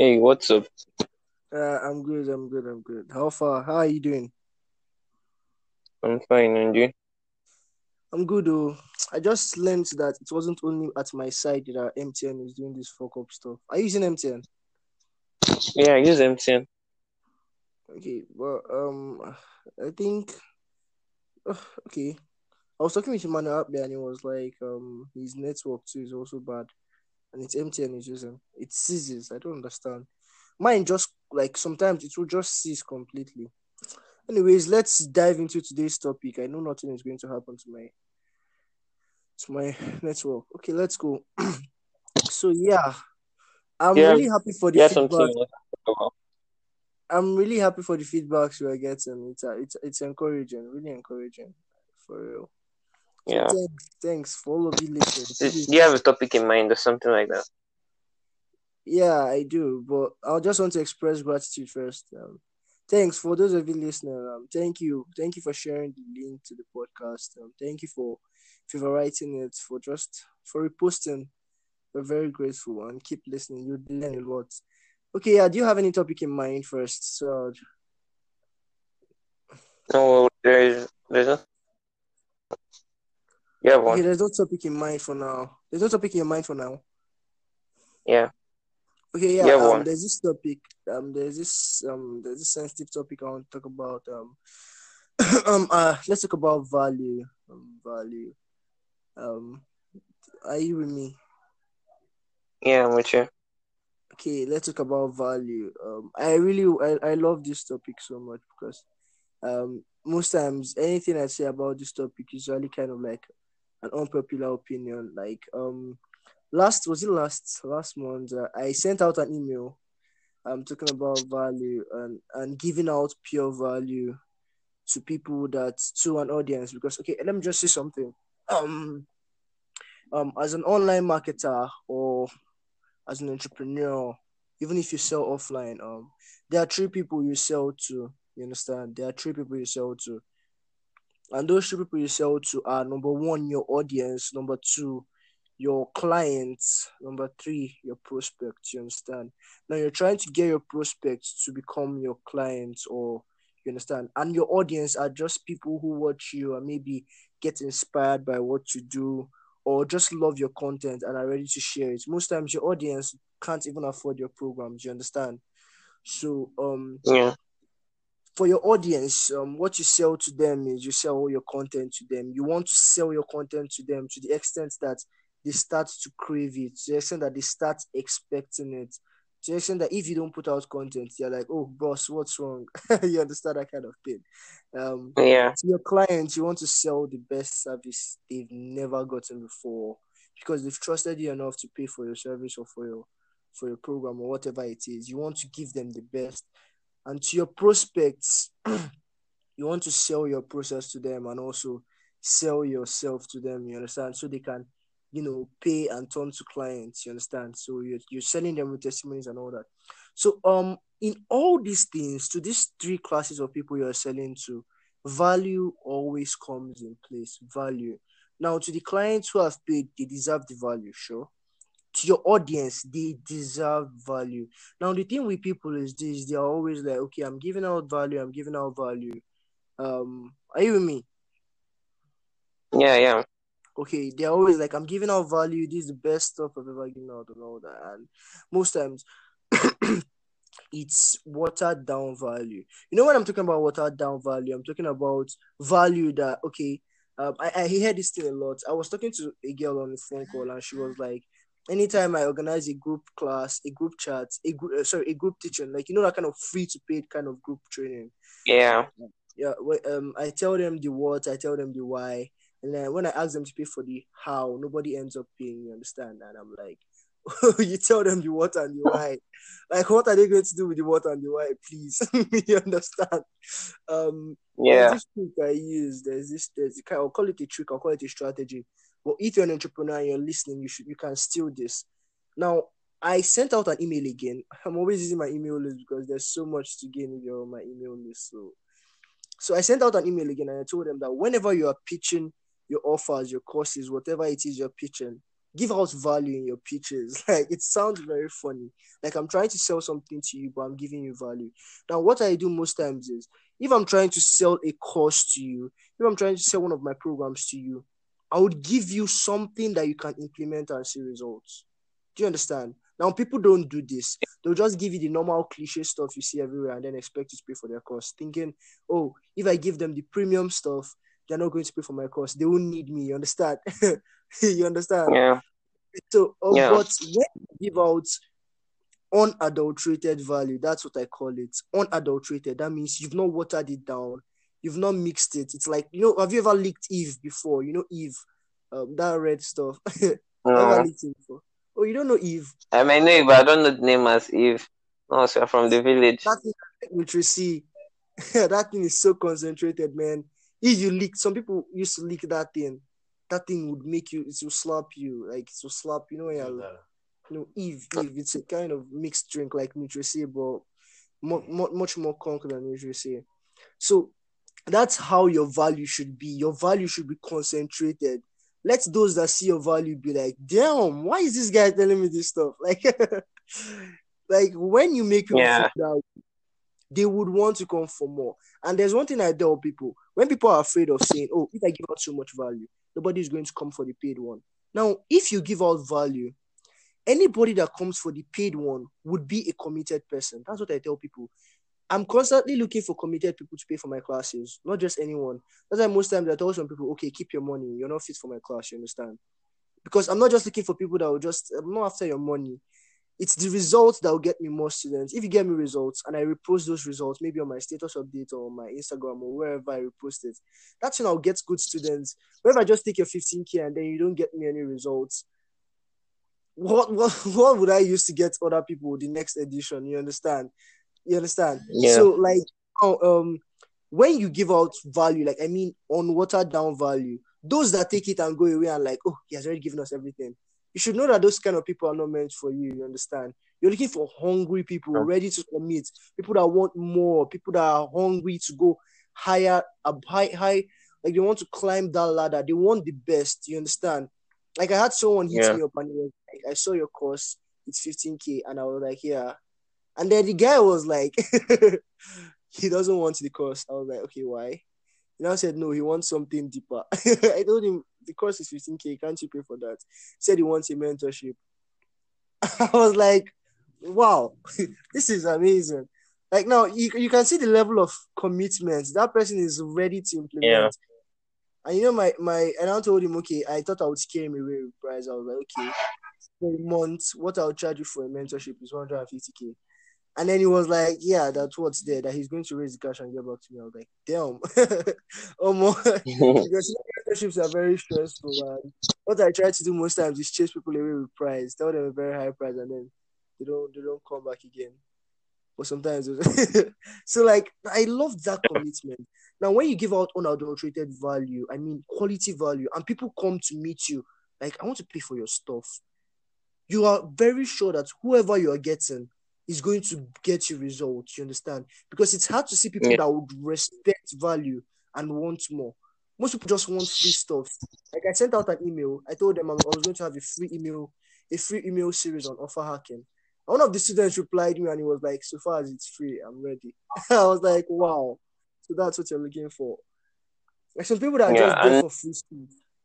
Hey, what's up? Uh, I'm good. I'm good. I'm good. How far? How are you doing? I'm fine, and you? I'm good. Oh, I just learned that it wasn't only at my side that MTN is doing this fuck up stuff. Are you using MTN? Yeah, I use MTN. Okay, well, um, I think uh, okay. I was talking with Emmanuel up there, and he was like, um, his network too is also bad, and it's MTN is using. It seizes. I don't understand. Mine just like sometimes it will just cease completely. Anyways, let's dive into today's topic. I know nothing is going to happen to my to my network. Okay, let's go. so yeah, I'm Yeah, really happy for the yeah, feedback. you want to talk about. I'm really happy for the feedbacks we are getting. It's uh, it's it's encouraging, really encouraging, for real. Yeah. thanks, thanks for all of you listening. Do you have a topic in mind or something like that? yeah, I do, but I just want to express gratitude first. Um, thanks for those of you listening. Um, thank you, thank you for sharing the link to the podcast. Um, thank you for favoriting it, for just for reposting. We're very grateful and keep listening. You learn a lot. Okay, yeah. Do you have any topic in mind first? So No, there's there's no. You have okay, there's no topic in mind for now. There's no topic in your mind for now. Yeah, Okay, you yeah. Um, one. there's this topic. Um, there's this um, there's this sensitive topic I want to talk about. Um, um, uh, let's talk about value. Um, value. Um, are you with me? Yeah, I'm with you. Okay, let's talk about value. Um, I really, I, I love this topic so much because, um, most times anything I say about this topic is really kind of like an unpopular opinion. Like, um, last was it last last month? Uh, I sent out an email. um talking about value and and giving out pure value to people that to an audience because okay let me just say something um um as an online marketer or as an entrepreneur even if you sell offline um there are three people you sell to you understand there are three people you sell to and those three people you sell to are number one your audience number two your clients number three your prospects you understand? Now you're trying to get your prospects to become your clients or you understand? And your audience are just people who watch you and maybe get inspired by what you do or just love your content and are ready to share it. Most times your audience can't even afford your programs you understand? So um Yeah, for your audience, um, what you sell to them is you sell all your content to them. You want to sell your content to them to the extent that they start to crave it, to the extent that they start expecting it, to the extent that if you don't put out content, they're like, oh, boss, what's wrong? you understand that kind of thing. Um, yeah, to your clients, you want to sell the best service they've never gotten before because they've trusted you enough to pay for your service or for your for your program or whatever it is. You want to give them the best and to your prospects you want to sell your process to them and also sell yourself to them you understand? So they can you know pay and turn to clients you understand? So you're, you're selling them with testimonies and all that. So um in all these things to these three classes of people you're selling to value always comes in place value. Now to the clients who have paid they deserve the value sure to your audience, they deserve value. Now, the thing with people is this: they are always like, "Okay, I'm giving out value. I'm giving out value." Um, are you with me? yeah, yeah. Okay, they're always like, "I'm giving out value. This is the best stuff I've ever given out," and all that. And most times, it's watered down value. You know what I'm talking about watered down value, I'm talking about value that okay. Um, I, I hear this thing a lot. I was talking to a girl on the phone call, and she was like, anytime I organize a group class, a group chat, a group uh, sorry, a group teaching, like you know that kind of free to paid kind of group training. Yeah, Yeah, um, I tell them the what, I tell them the why, and then when I ask them to pay for the how, nobody ends up paying. You understand? And I'm like, you tell them the what and the why. Like, what are they going to do with the what and the why? Please, you understand? Um, yeah, this trick I use. There's this. There's. I'll call it a trick. I'll call it a strategy. But if you're an entrepreneur and you're listening, you should you can steal this. Now, I sent out an email again. I'm always using my email list because there's so much to gain if you're on my email list. So, so I sent out an email again and I told them that whenever you are pitching your offers, your courses, whatever it is you're pitching, give out value in your pitches. Like it sounds very funny. Like I'm trying to sell something to you, but I'm giving you value. Now, what I do most times is if I'm trying to sell a course to you, if I'm trying to sell one of my programs to you, I would give you something that you can implement and see results. Do you understand? Now, people don't do this. They'll just give you the normal cliche stuff you see everywhere and then expect you to pay for their course, thinking, oh, if I give them the premium stuff, they're not going to pay for my course. They won't need me. You understand? you understand? Yeah. So, uh, Yeah. but when you give out unadulterated value, that's what I call it. Unadulterated. That means you've not watered it down. You've not mixed it. It's like you know. Have you ever licked Eve before? You know Eve, um, that red stuff. ever No. it before? Oh, you don't know Eve? I may know but I don't know the name as Eve. No, so from the village. That thing which you see, that thing is so concentrated, man. If you lick, some people used to lick that thing. That thing would make you, it will slap you, like it will slap. You know, when you're, you know, Eve, Eve. It's a kind of mixed drink like Nutri-C, but mo- mo- much more conk than Nutri-C. So that's how your value should be. Your value should be concentrated. Let those that see your value be like, damn, why is this guy telling me this stuff? Like, like when you make people Yeah. that they would want to come for more. And there's one thing I tell people: when people are afraid of saying, "Oh, if I give out so much value, nobody is going to come for the paid one." Now, if you give out value, anybody that comes for the paid one would be a committed person. That's what I tell people. I'm constantly looking for committed people to pay for my classes, not just anyone. That's why most times I tell some people, okay, keep your money. You're not fit for my class, you understand? Because I'm not just looking for people that will just, I'm not after your money. It's the results that will get me more students. If you get me results and I repost those results, maybe on my status update or on my Instagram or wherever I repost it, that's when I'll get good students. But if I just take your 15k and then you don't get me any results, what what what would I use to get other people the next edition? You understand? You understand? Yeah. So like oh, um when you give out value, like I mean on watered down value, those that take it and go away and like, oh, he has already given us everything. You should know that those kind of people are not meant for you, you understand? You're looking for hungry people ready to commit, people that want more, people that are hungry to go higher, up high, high, like they want to climb that ladder, they want the best, you understand? Like I had someone hit Yeah. me up and he was like, I saw your course, it's 15k, and I was like, yeah. And then the guy was like, he doesn't want the course. I was like, okay, why? He now said no, he wants something deeper. I told him the course is 15k, can't you pay for that? He said he wants a mentorship. I was like, wow, this is amazing. Like now you, you can see the level of commitment that person is ready to implement. Yeah. And you know, my my and I told him, okay, I thought I would scare him away with price. I was like, okay, for a month, what I'll charge you for a mentorship is 150k. And then he was like, yeah, that's what's there, that he's going to raise the cash and get back to me. I was like, damn. oh, more. because relationships are very stressful. What I try to do most times is chase people away with price, tell them a very high price, and then they don't they don't come back again. But sometimes, so like I love that commitment. Now, when you give out unadulterated value, I mean quality value, and people come to meet you, like I want to pay for your stuff. You are very sure that whoever you are getting is going to get you results. You understand? Because it's hard to see people Yeah. that would respect value and want more. Most people just want free stuff. Like I sent out an email. I told them I was going to have a free email, a free email series on offer hacking. One of the students replied me and he was like, "So far as it's free, I'm ready." I was like, "Wow!" So that's what you're looking for. Like some people that are Yeah, just there for free stuff,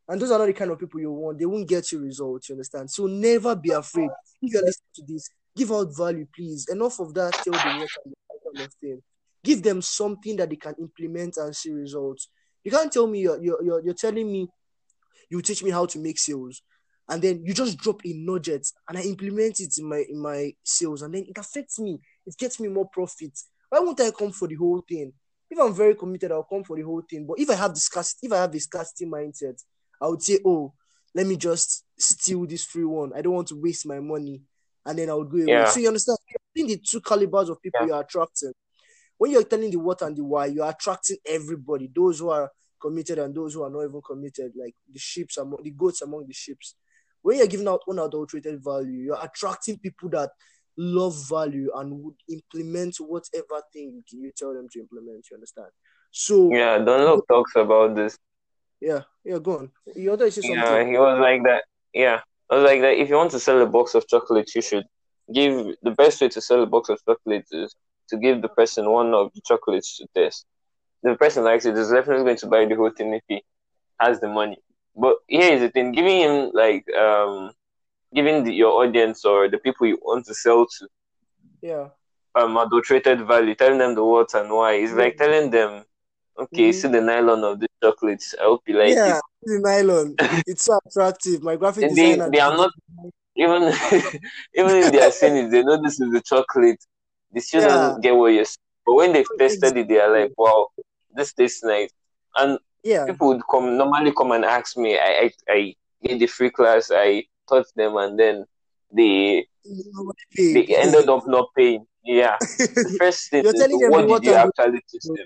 and those are not the kind of people you want. They won't get you results. You understand? So never be afraid. If you're listening to this, give out value, please. Enough of that. Tell the work and that kind of thing. Give them something that they can implement and see results. You can't tell me you're you're you're, you're telling me you teach me how to make sales, and then you just drop a nugget and I implement it in my in my sales, and then it affects me. It gets me more profit. Why won't I come for the whole thing? If I'm very committed, I'll come for the whole thing. But if I have this scarcity, if I have a scarcity mindset, I would say, oh, let me just steal this free one. I don't want to waste my money, and then I would go away. Yeah. So you understand? You're the two calibers of people Yeah. you are attracting. When you're telling the what and the why, you're attracting everybody. Those who are committed and those who are not even committed, like the sheeps among the goats among the sheeps. When you're giving out unadulterated value, you're attracting people that love value and would implement whatever thing you, you tell them to implement. You understand? So Yeah, Dan Lok talks about this. yeah, yeah, go on. You say something? Yeah, he was like that. Yeah, I was like that if you want to sell a box of chocolates, you should give the best way to sell a box of chocolates is to give the person one of the chocolates to test. The person likes it, is definitely going to buy the whole thing if he has the money. But here is the thing: giving him like um, giving the, your audience or the people you want to sell to Yeah. um adulterated value, telling them the what and why. It's like telling them, okay, Mhm. see the nylon of the chocolates. I hope you like yeah, it. the nylon. It's so attractive. My graphic they, designer. they are not even even if they are saying it, they know this is the chocolate. The still Yeah. get what you're saying. But when they've tested it, they are like, wow, this tastes nice. And Yeah. people would come normally come and ask me. I I, I the free class. I taught them, and then they they ended up not paying. Yeah, the first thing You're is telling them what what did you actually teach them?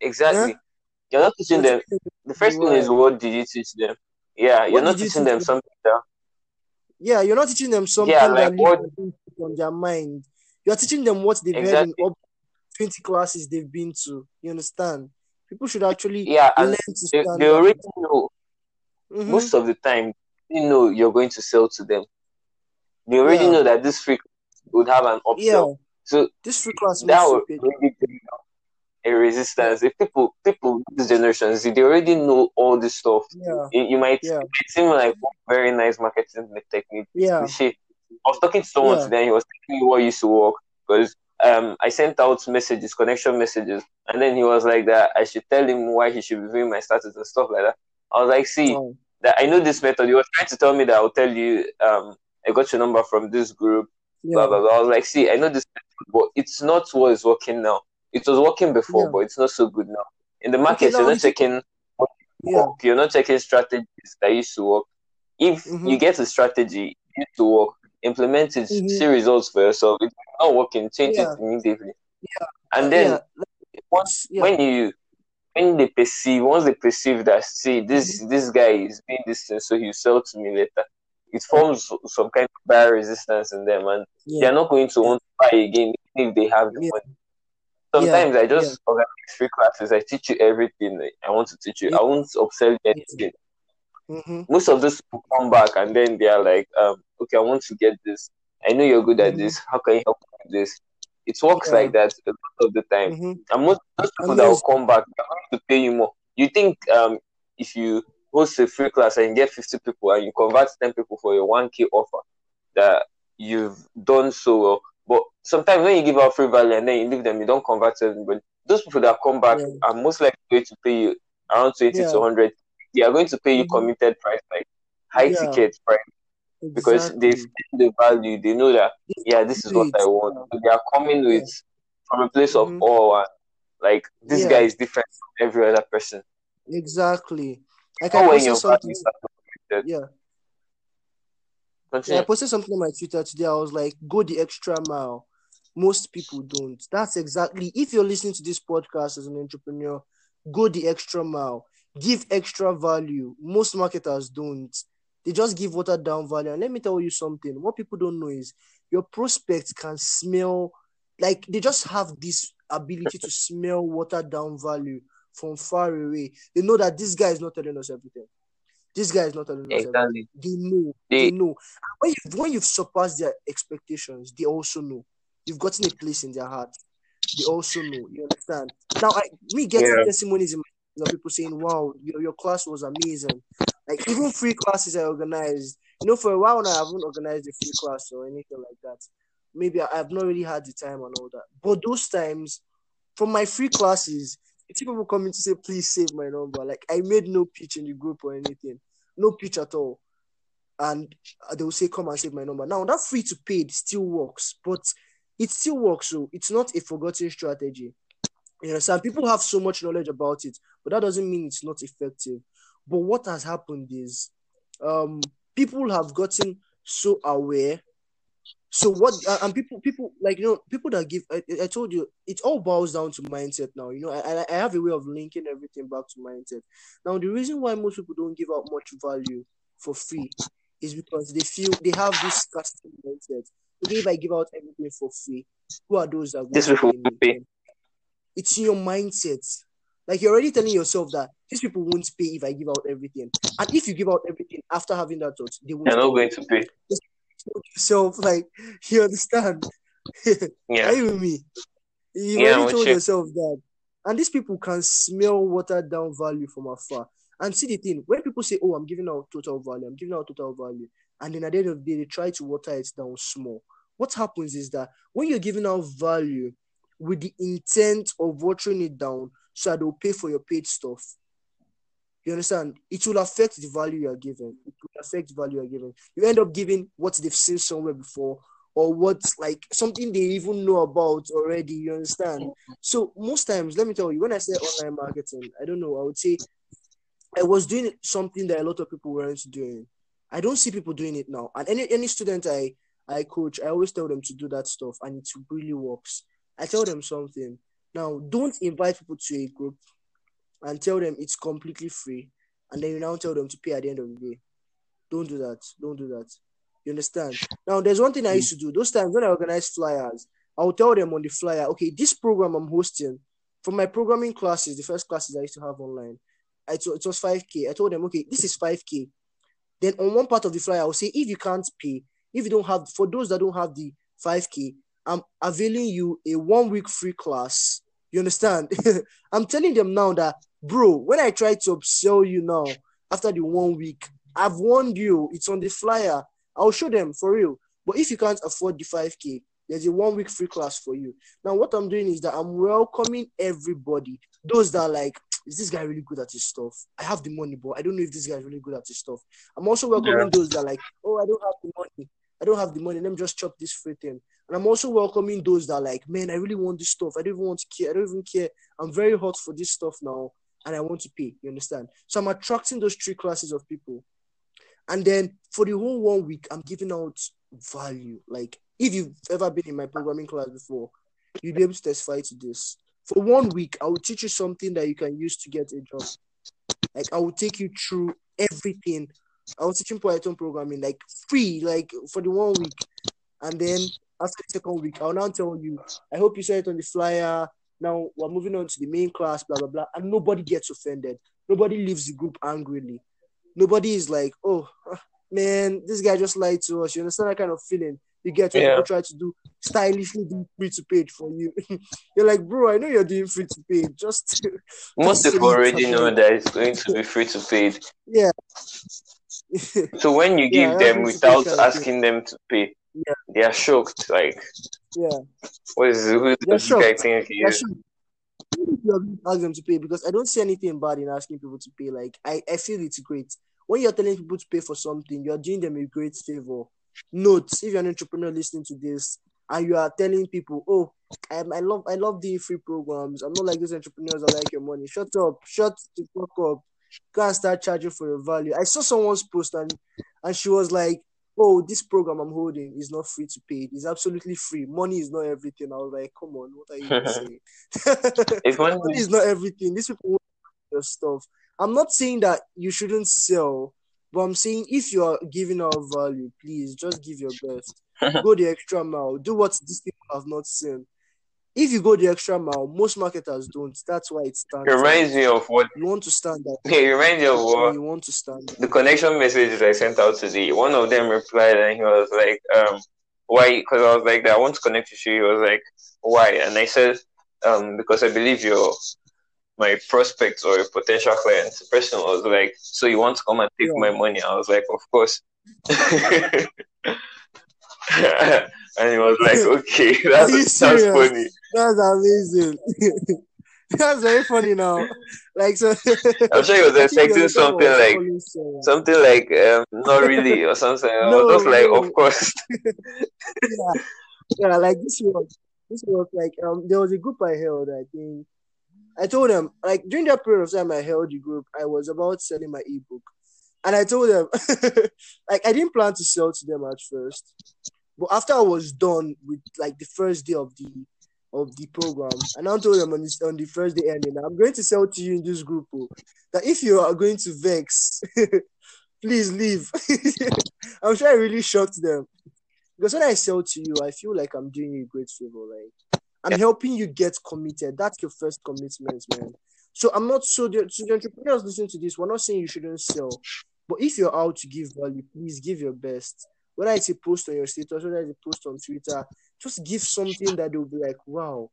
Exactly. Huh? You're not teaching them. The first thing is what did you teach them? Yeah, you're What not you teaching them something that Yeah, you're not teaching them something yeah, like that what on their mind. You're teaching them what they've heard in up 20 classes they've been to. You understand? People should actually Yeah, and learn to they, they already know Mhm. most of the time. They know you're going to sell to them. They already Yeah. know that this free would have an option. Yeah. So This free class that needs to a resistance. If people people this generation see, they already know all this stuff. Yeah. You, you might Yeah. it might seem like very nice marketing technique. Yeah. I was talking to someone Yeah. today and he was telling me what used to work because um I sent out messages, connection messages, and then he was like that I should tell him why he should be viewing my status and stuff like that. I was like, see, Oh, that I know this method. He was trying to tell me that I'll tell you um I got your number from this group, blah yeah. blah blah. I was like, see, I know this method, but it's not what is working now. It was working before, Yeah. but it's not so good now. In the market, you're not checking Yeah. work. You're not checking strategies that used to work. If Mhm. you get a strategy used to work, implement it, Mhm. see results for yourself. If it's not working, change Yeah. it immediately. Yeah. And then once when you when they perceive once they perceive that see this Mm-hmm. this guy is doing this thing, so he'll sell to me later. It forms some kind of buyer resistance in them, and they're not going to want to buy again if they have the money. Sometimes I just Yeah. organize free classes. I teach you everything I want to teach you. Yeah. I won't upsell you anything. Mhm. Most of those people come back and then they are like, um, okay, I want to get this. I know you're good at Mhm. this. How can you help me with this? It works Yeah. like that a lot of the time. Mhm. And most those people that will come back, they're going to pay you more. You think um if you host a free class and you get 50 people and you convert 10 people for your 1k offer, that you've done so well. But sometimes when you give out free value and then you leave them, you don't convert everybody. Those people that come back Yeah. are most likely going to pay you around 20 Yeah. to 100. They are going to pay you Mhm. committed price, like high Yeah. ticket price, because they've exactly. seen the value. They know that, yeah, this is what I want. So they are coming with from a place of Mhm. awe. Like, this guy is different from every other person. Exactly. Like Or I when posted your something. to Yeah. I posted something on my Twitter today. I was like, go the extra mile. Most people don't. That's exactly if you're listening to this podcast as an entrepreneur, go the extra mile. Give extra value. Most marketers don't. They just give watered down value. And let me tell you something. What people don't know is your prospects can smell like they just have this ability to smell watered down value from far away. They know that this guy is not telling us everything. This guy is not telling us. Exactly. They know. They- They know. When you've, when you've surpassed their expectations, they also know. You've gotten a place in their heart. They also know. You understand? Now, I me getting Yeah. testimonies in my of people saying, "Wow, your, your class was amazing." Like even free classes I organized. You know, for a while now, I haven't organized a free class or anything like that. Maybe I, I've not really had the time and all that. But those times, from my free classes, people coming to say, "Please save my number." Like I made no pitch in the group or anything, no pitch at all and they will say, "Come and save my number." Now that free to paid still works, but it still works. So it's not a forgotten strategy. You understand? People have so much knowledge about it, but that doesn't mean it's not effective. But what has happened is, um, people have gotten so aware. So what? uh, And people, people like you know, people that give. I, I told you, it all boils down to mindset now. You know, I, I have a way of linking everything back to mindset. Now, the reason why most people don't give out much value for free is because they feel they have this scarcity mindset. Okay, if I give out everything for free, who are those that are going These to people pay will pay. It's in your mindset. Like you're already telling yourself that these people won't pay if I give out everything. And if you give out everything after having that thought, they won't They're not going to pay. Yourself like you understand. Yeah. Are you with me? You Yeah, already told you. yourself that. And these people can smell watered down value from afar. And see the thing, when people say, Oh, I'm giving out total value, I'm giving out total value, and then at the end of the day, they try to water it down small. What happens is that when you're giving out value with the intent of watering it down so that they'll pay for your paid stuff, you understand? It will affect the value you're giving. It will affect the value you're giving. You end up giving what they've seen somewhere before or what's like something they even know about already. You understand? So most times, let me tell you, when I say online marketing, I don't know, I would say I was doing something that a lot of people weren't doing. I don't see people doing it now. And any any student I I coach, I always tell them to do that stuff and it really works. I tell them something. Now, don't invite people to a group and tell them it's completely free, and then you now tell them to pay at the end of the day. Don't do that. Don't do that. You understand? Now, there's one thing I used to do. Those times when I organize flyers, I will tell them on the flyer, okay, this program I'm hosting for my programming classes, the first classes I used to have online, I t- it was 5K. I told them, okay, this is 5K. Then on one part of the flyer, I'll say, if you can't pay, if you don't have, for those that don't have the 5K, I'm availing you a one week free class. You understand? I'm telling them now that, bro, when I try to upsell you now after the one week, I've warned you. It's on the flyer. I'll show them for real. But if you can't afford the 5K, there's a one week free class for you. Now, what I'm doing is that I'm welcoming everybody. Those that are like, is this guy really good at his stuff? I have the money, but I don't know if this guy is really good at his stuff. I'm also welcoming Yeah. those that are like, oh, I don't have the money. I don't have the money. Let me just chop this free thing. And I'm also welcoming those that are like, man, I really want this stuff. I don't even want to care. I don't even care. I'm very hot for this stuff now, and I want to pay. You understand? So I'm attracting those three classes of people. And then for the whole one week, I'm giving out value. Like if you've ever been in my programming class before, you'll be able to testify to this. For one week, I will teach you something that you can use to get a job. Like I will take you through everything. I was teaching Python programming like free, like for the one week. And then after the second week, I'll now tell you, I hope you saw it on the flyer. Now we're moving on to the main class, blah blah blah. And nobody gets offended. Nobody leaves the group angrily. Nobody is like, oh ah, man, this guy just lied to us. You understand that kind of feeling? You get when Yeah. people try to do stylishly do free to pay for you. you're like, bro, I know you're doing free to pay. Just Most people already know that it's going to be free to pay. yeah. So when you give that's them without pay kind of asking them to pay, Yeah. they are shocked. Like, yeah. what is who does this guy shocked. think he They're is? shocked. Even if you to ask them to pay because I don't see anything bad in asking people to pay. Like I, I feel it's great. When you're telling people to pay for something, you're doing them a great favor. Note if you're an entrepreneur listening to this and you are telling people, Oh, I, I love I love the free programs. I'm not like those entrepreneurs that like your money. Shut up, shut the fuck up. Go and start charging for your value. I saw someone's post and and she was like, Oh, this program I'm holding is not free to pay. It's absolutely free. Money is not everything. I was like, Come on, what are you saying? Money is not everything. These people your stuff. I'm not saying that you shouldn't sell, but I'm saying if you are giving out value, please just give your best. go the extra mile. Do what these people have not seen. If you go the extra mile, most marketers don't. That's why it stands. it out. reminds me of what You want to stand out. it reminds me of what You want to stand out. the connection messages I sent out today. One of them replied and he was like, um, why? Because I was like, that, I want to connect with you. He was like, why? And I said, um, because I believe you're my prospect or a potential client. The person was like, so you want to come and take Yeah. my money? I was like, of course. and he was like, okay, that's, that's funny. That's amazing. That's very funny now. Like so I'm sure he was expecting the other time I something was like something like um, not really or something. I was No, just like, no. of course. yeah, yeah, like this was this was like um there was a group I held, I think. I told them like during that period of time I held the group, I was about selling my ebook. And I told them like I didn't plan to sell to them at first. But after I was done with like the first day of the of the program, and I told them on, this, on the first day ending, I'm going to sell to you in this group oh, that if you are going to vex, please leave. I'm sure I really shocked them. Because when I sell to you, I feel like I'm doing you a great favor. Like I'm helping you get committed. That's your first commitment, man. So I'm not so the, so the entrepreneurs listening to this. We're not saying you shouldn't sell, but if you're out to give value, please give your best. Whether it's a post on your status, whether it's a post on Twitter, just give something that they'll be like, "Wow,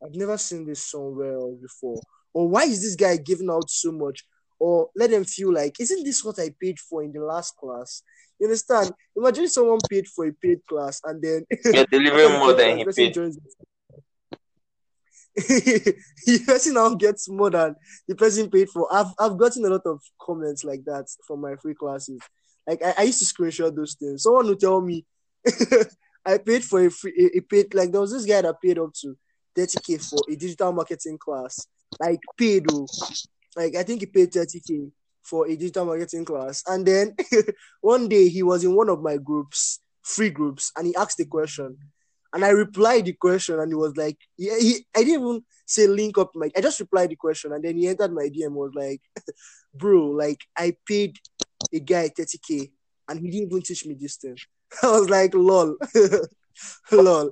I've never seen this somewhere before." Or why is this guy giving out so much? Or let them feel like, isn't this what I paid for in the last class? You understand? Imagine someone paid for a paid class and then You're delivering more than he paid. joins the person now gets more than the person paid for. I've I've gotten a lot of comments like that from my free classes. Like I, I used to screenshot those things. Someone would tell me I paid for a free a, paid like there was this guy that paid up to 30k for a digital marketing class. Like paid oh. Like I think he paid 30k for a digital marketing class. And then one day he was in one of my groups, free groups, and he asked a question. And I replied the question, and he was like, "Yeah, he, I didn't even say link up my. I just replied the question, and then he entered my DM. Was like, bro, like I paid a guy 30k, and he didn't even teach me this thing. I was like, lol, lol.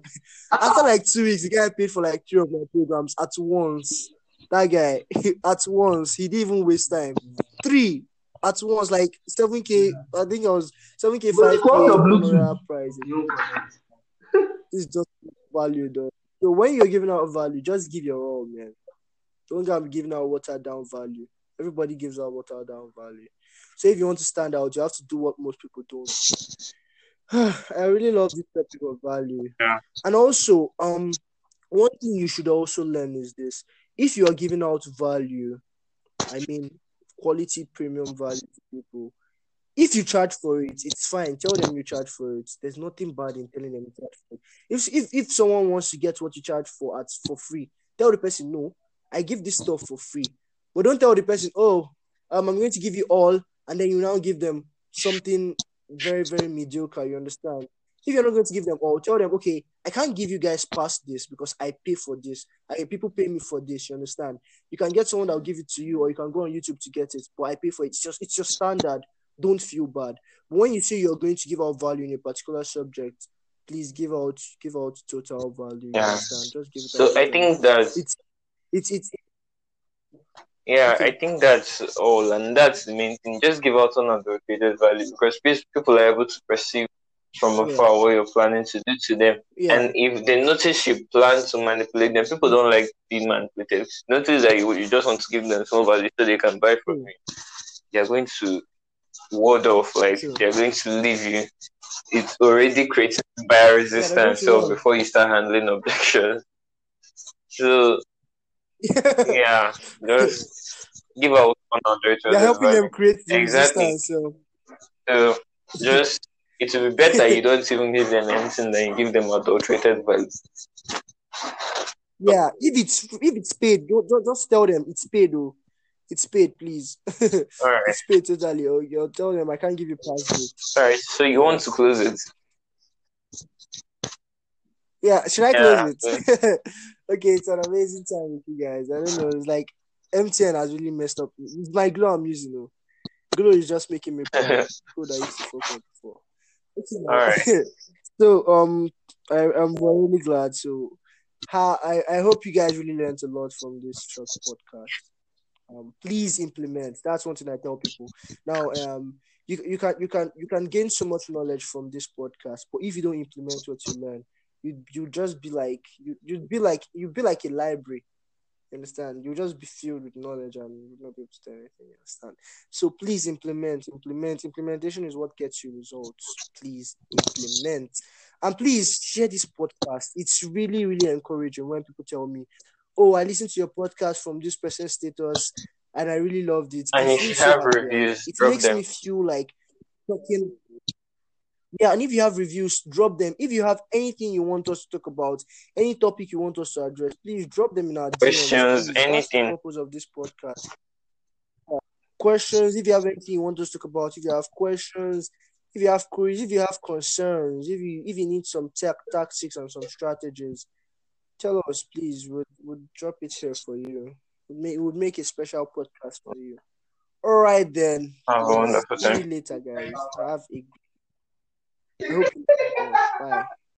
After like two weeks, the guy paid for like three of my programs at once. That guy at once, he didn't even waste time. Three at once, like seven k. I think I was seven k, But five k. cost of Bluetooth. price. You don't connect. It's just value, though. So when you're giving out value, just give your all, man. Don't go and be giving out watered down value. Everybody gives out watered down value. So if you want to stand out, you have to do what most people don't. I really love this topic of value. Yeah. And also, um, one thing you should also learn is this: if you are giving out value, I mean quality premium value to people. If you charge for it, it's fine. Tell them you charge for it. There's nothing bad in telling them you charge for it. If if if someone wants to get what you charge for at for free, tell the person no, I give this stuff for free. But don't tell the person, oh, um, I'm going to give you all, and then you now give them something very, very mediocre. You understand? If you're not going to give them all, tell them, okay, I can't give you guys past this because I pay for this. I people pay me for this. You understand? You can get someone that will give it to you, or you can go on YouTube to get it. But I pay for it. It's just it's your standard. Don't feel bad. But when you say you're going to give out value in a particular subject, please give out give out total value. Yeah. Just give it. So I think that's it's it's it's yeah, I think that's all, and that's the main thing. Just give out unadulterated value because people are able to perceive from Yeah. afar what you're planning to do to them. yeah. And if they notice you plan to manipulate them, people don't like being manipulated. Notice that you, you just want to give them some value so they can buy from you. They're going to ward off, like True. they're going to leave you. It's already creating buyer resistance to so before you start handling objections. So yeah, just give out unadulterated You're helping them create the Exactly. So So just it will be better you don't even give them anything than you give them adulterated value. yeah, if it's if it's paid, don't, don't just tell them it's paid though. It's paid, please. All right, it's paid totally. Oh. Or you'll tell them I can't give you date. all right. So you want to close it? Yeah, should I Yeah, close it? Okay, it's an amazing time with you guys. I don't know. It's like MTN has really messed up. It's my Glo I'm using though. Glo is just making me proud. I used to fuck up before. All right. so um, I, I'm really glad. So, how I, I hope you guys really learned a lot from this short podcast. Um, please implement. That's one thing I tell people. Now, um, you you can you can you can gain so much knowledge from this podcast, but if you don't implement what you learn, you you just be like you you'd be like you'd be like a library. You understand? You'll just be filled with knowledge and you'll not be able to do anything. You understand? So please implement, implement. Implementation is what gets you results. Please implement. And please share this podcast. It's really, really encouraging when people tell me, Oh, I listened to your podcast from this person's status and I really loved it. And I if you have reviews, It makes them. me feel like talking yeah, and if you have reviews, drop them. If you have anything you want us to talk about, any topic you want us to address, please drop them in our Questions, anything. purpose of this podcast. Uh, questions, if you have anything you want us to talk about, if you have questions, if you have queries, if you have concerns, if you if you need some tech tactics and some strategies, tell us, please. We'll, we'll drop it here for you. We'll make, we'll make a special podcast for you. All right, then. Have a wonderful See you later, guys. Have a Bye.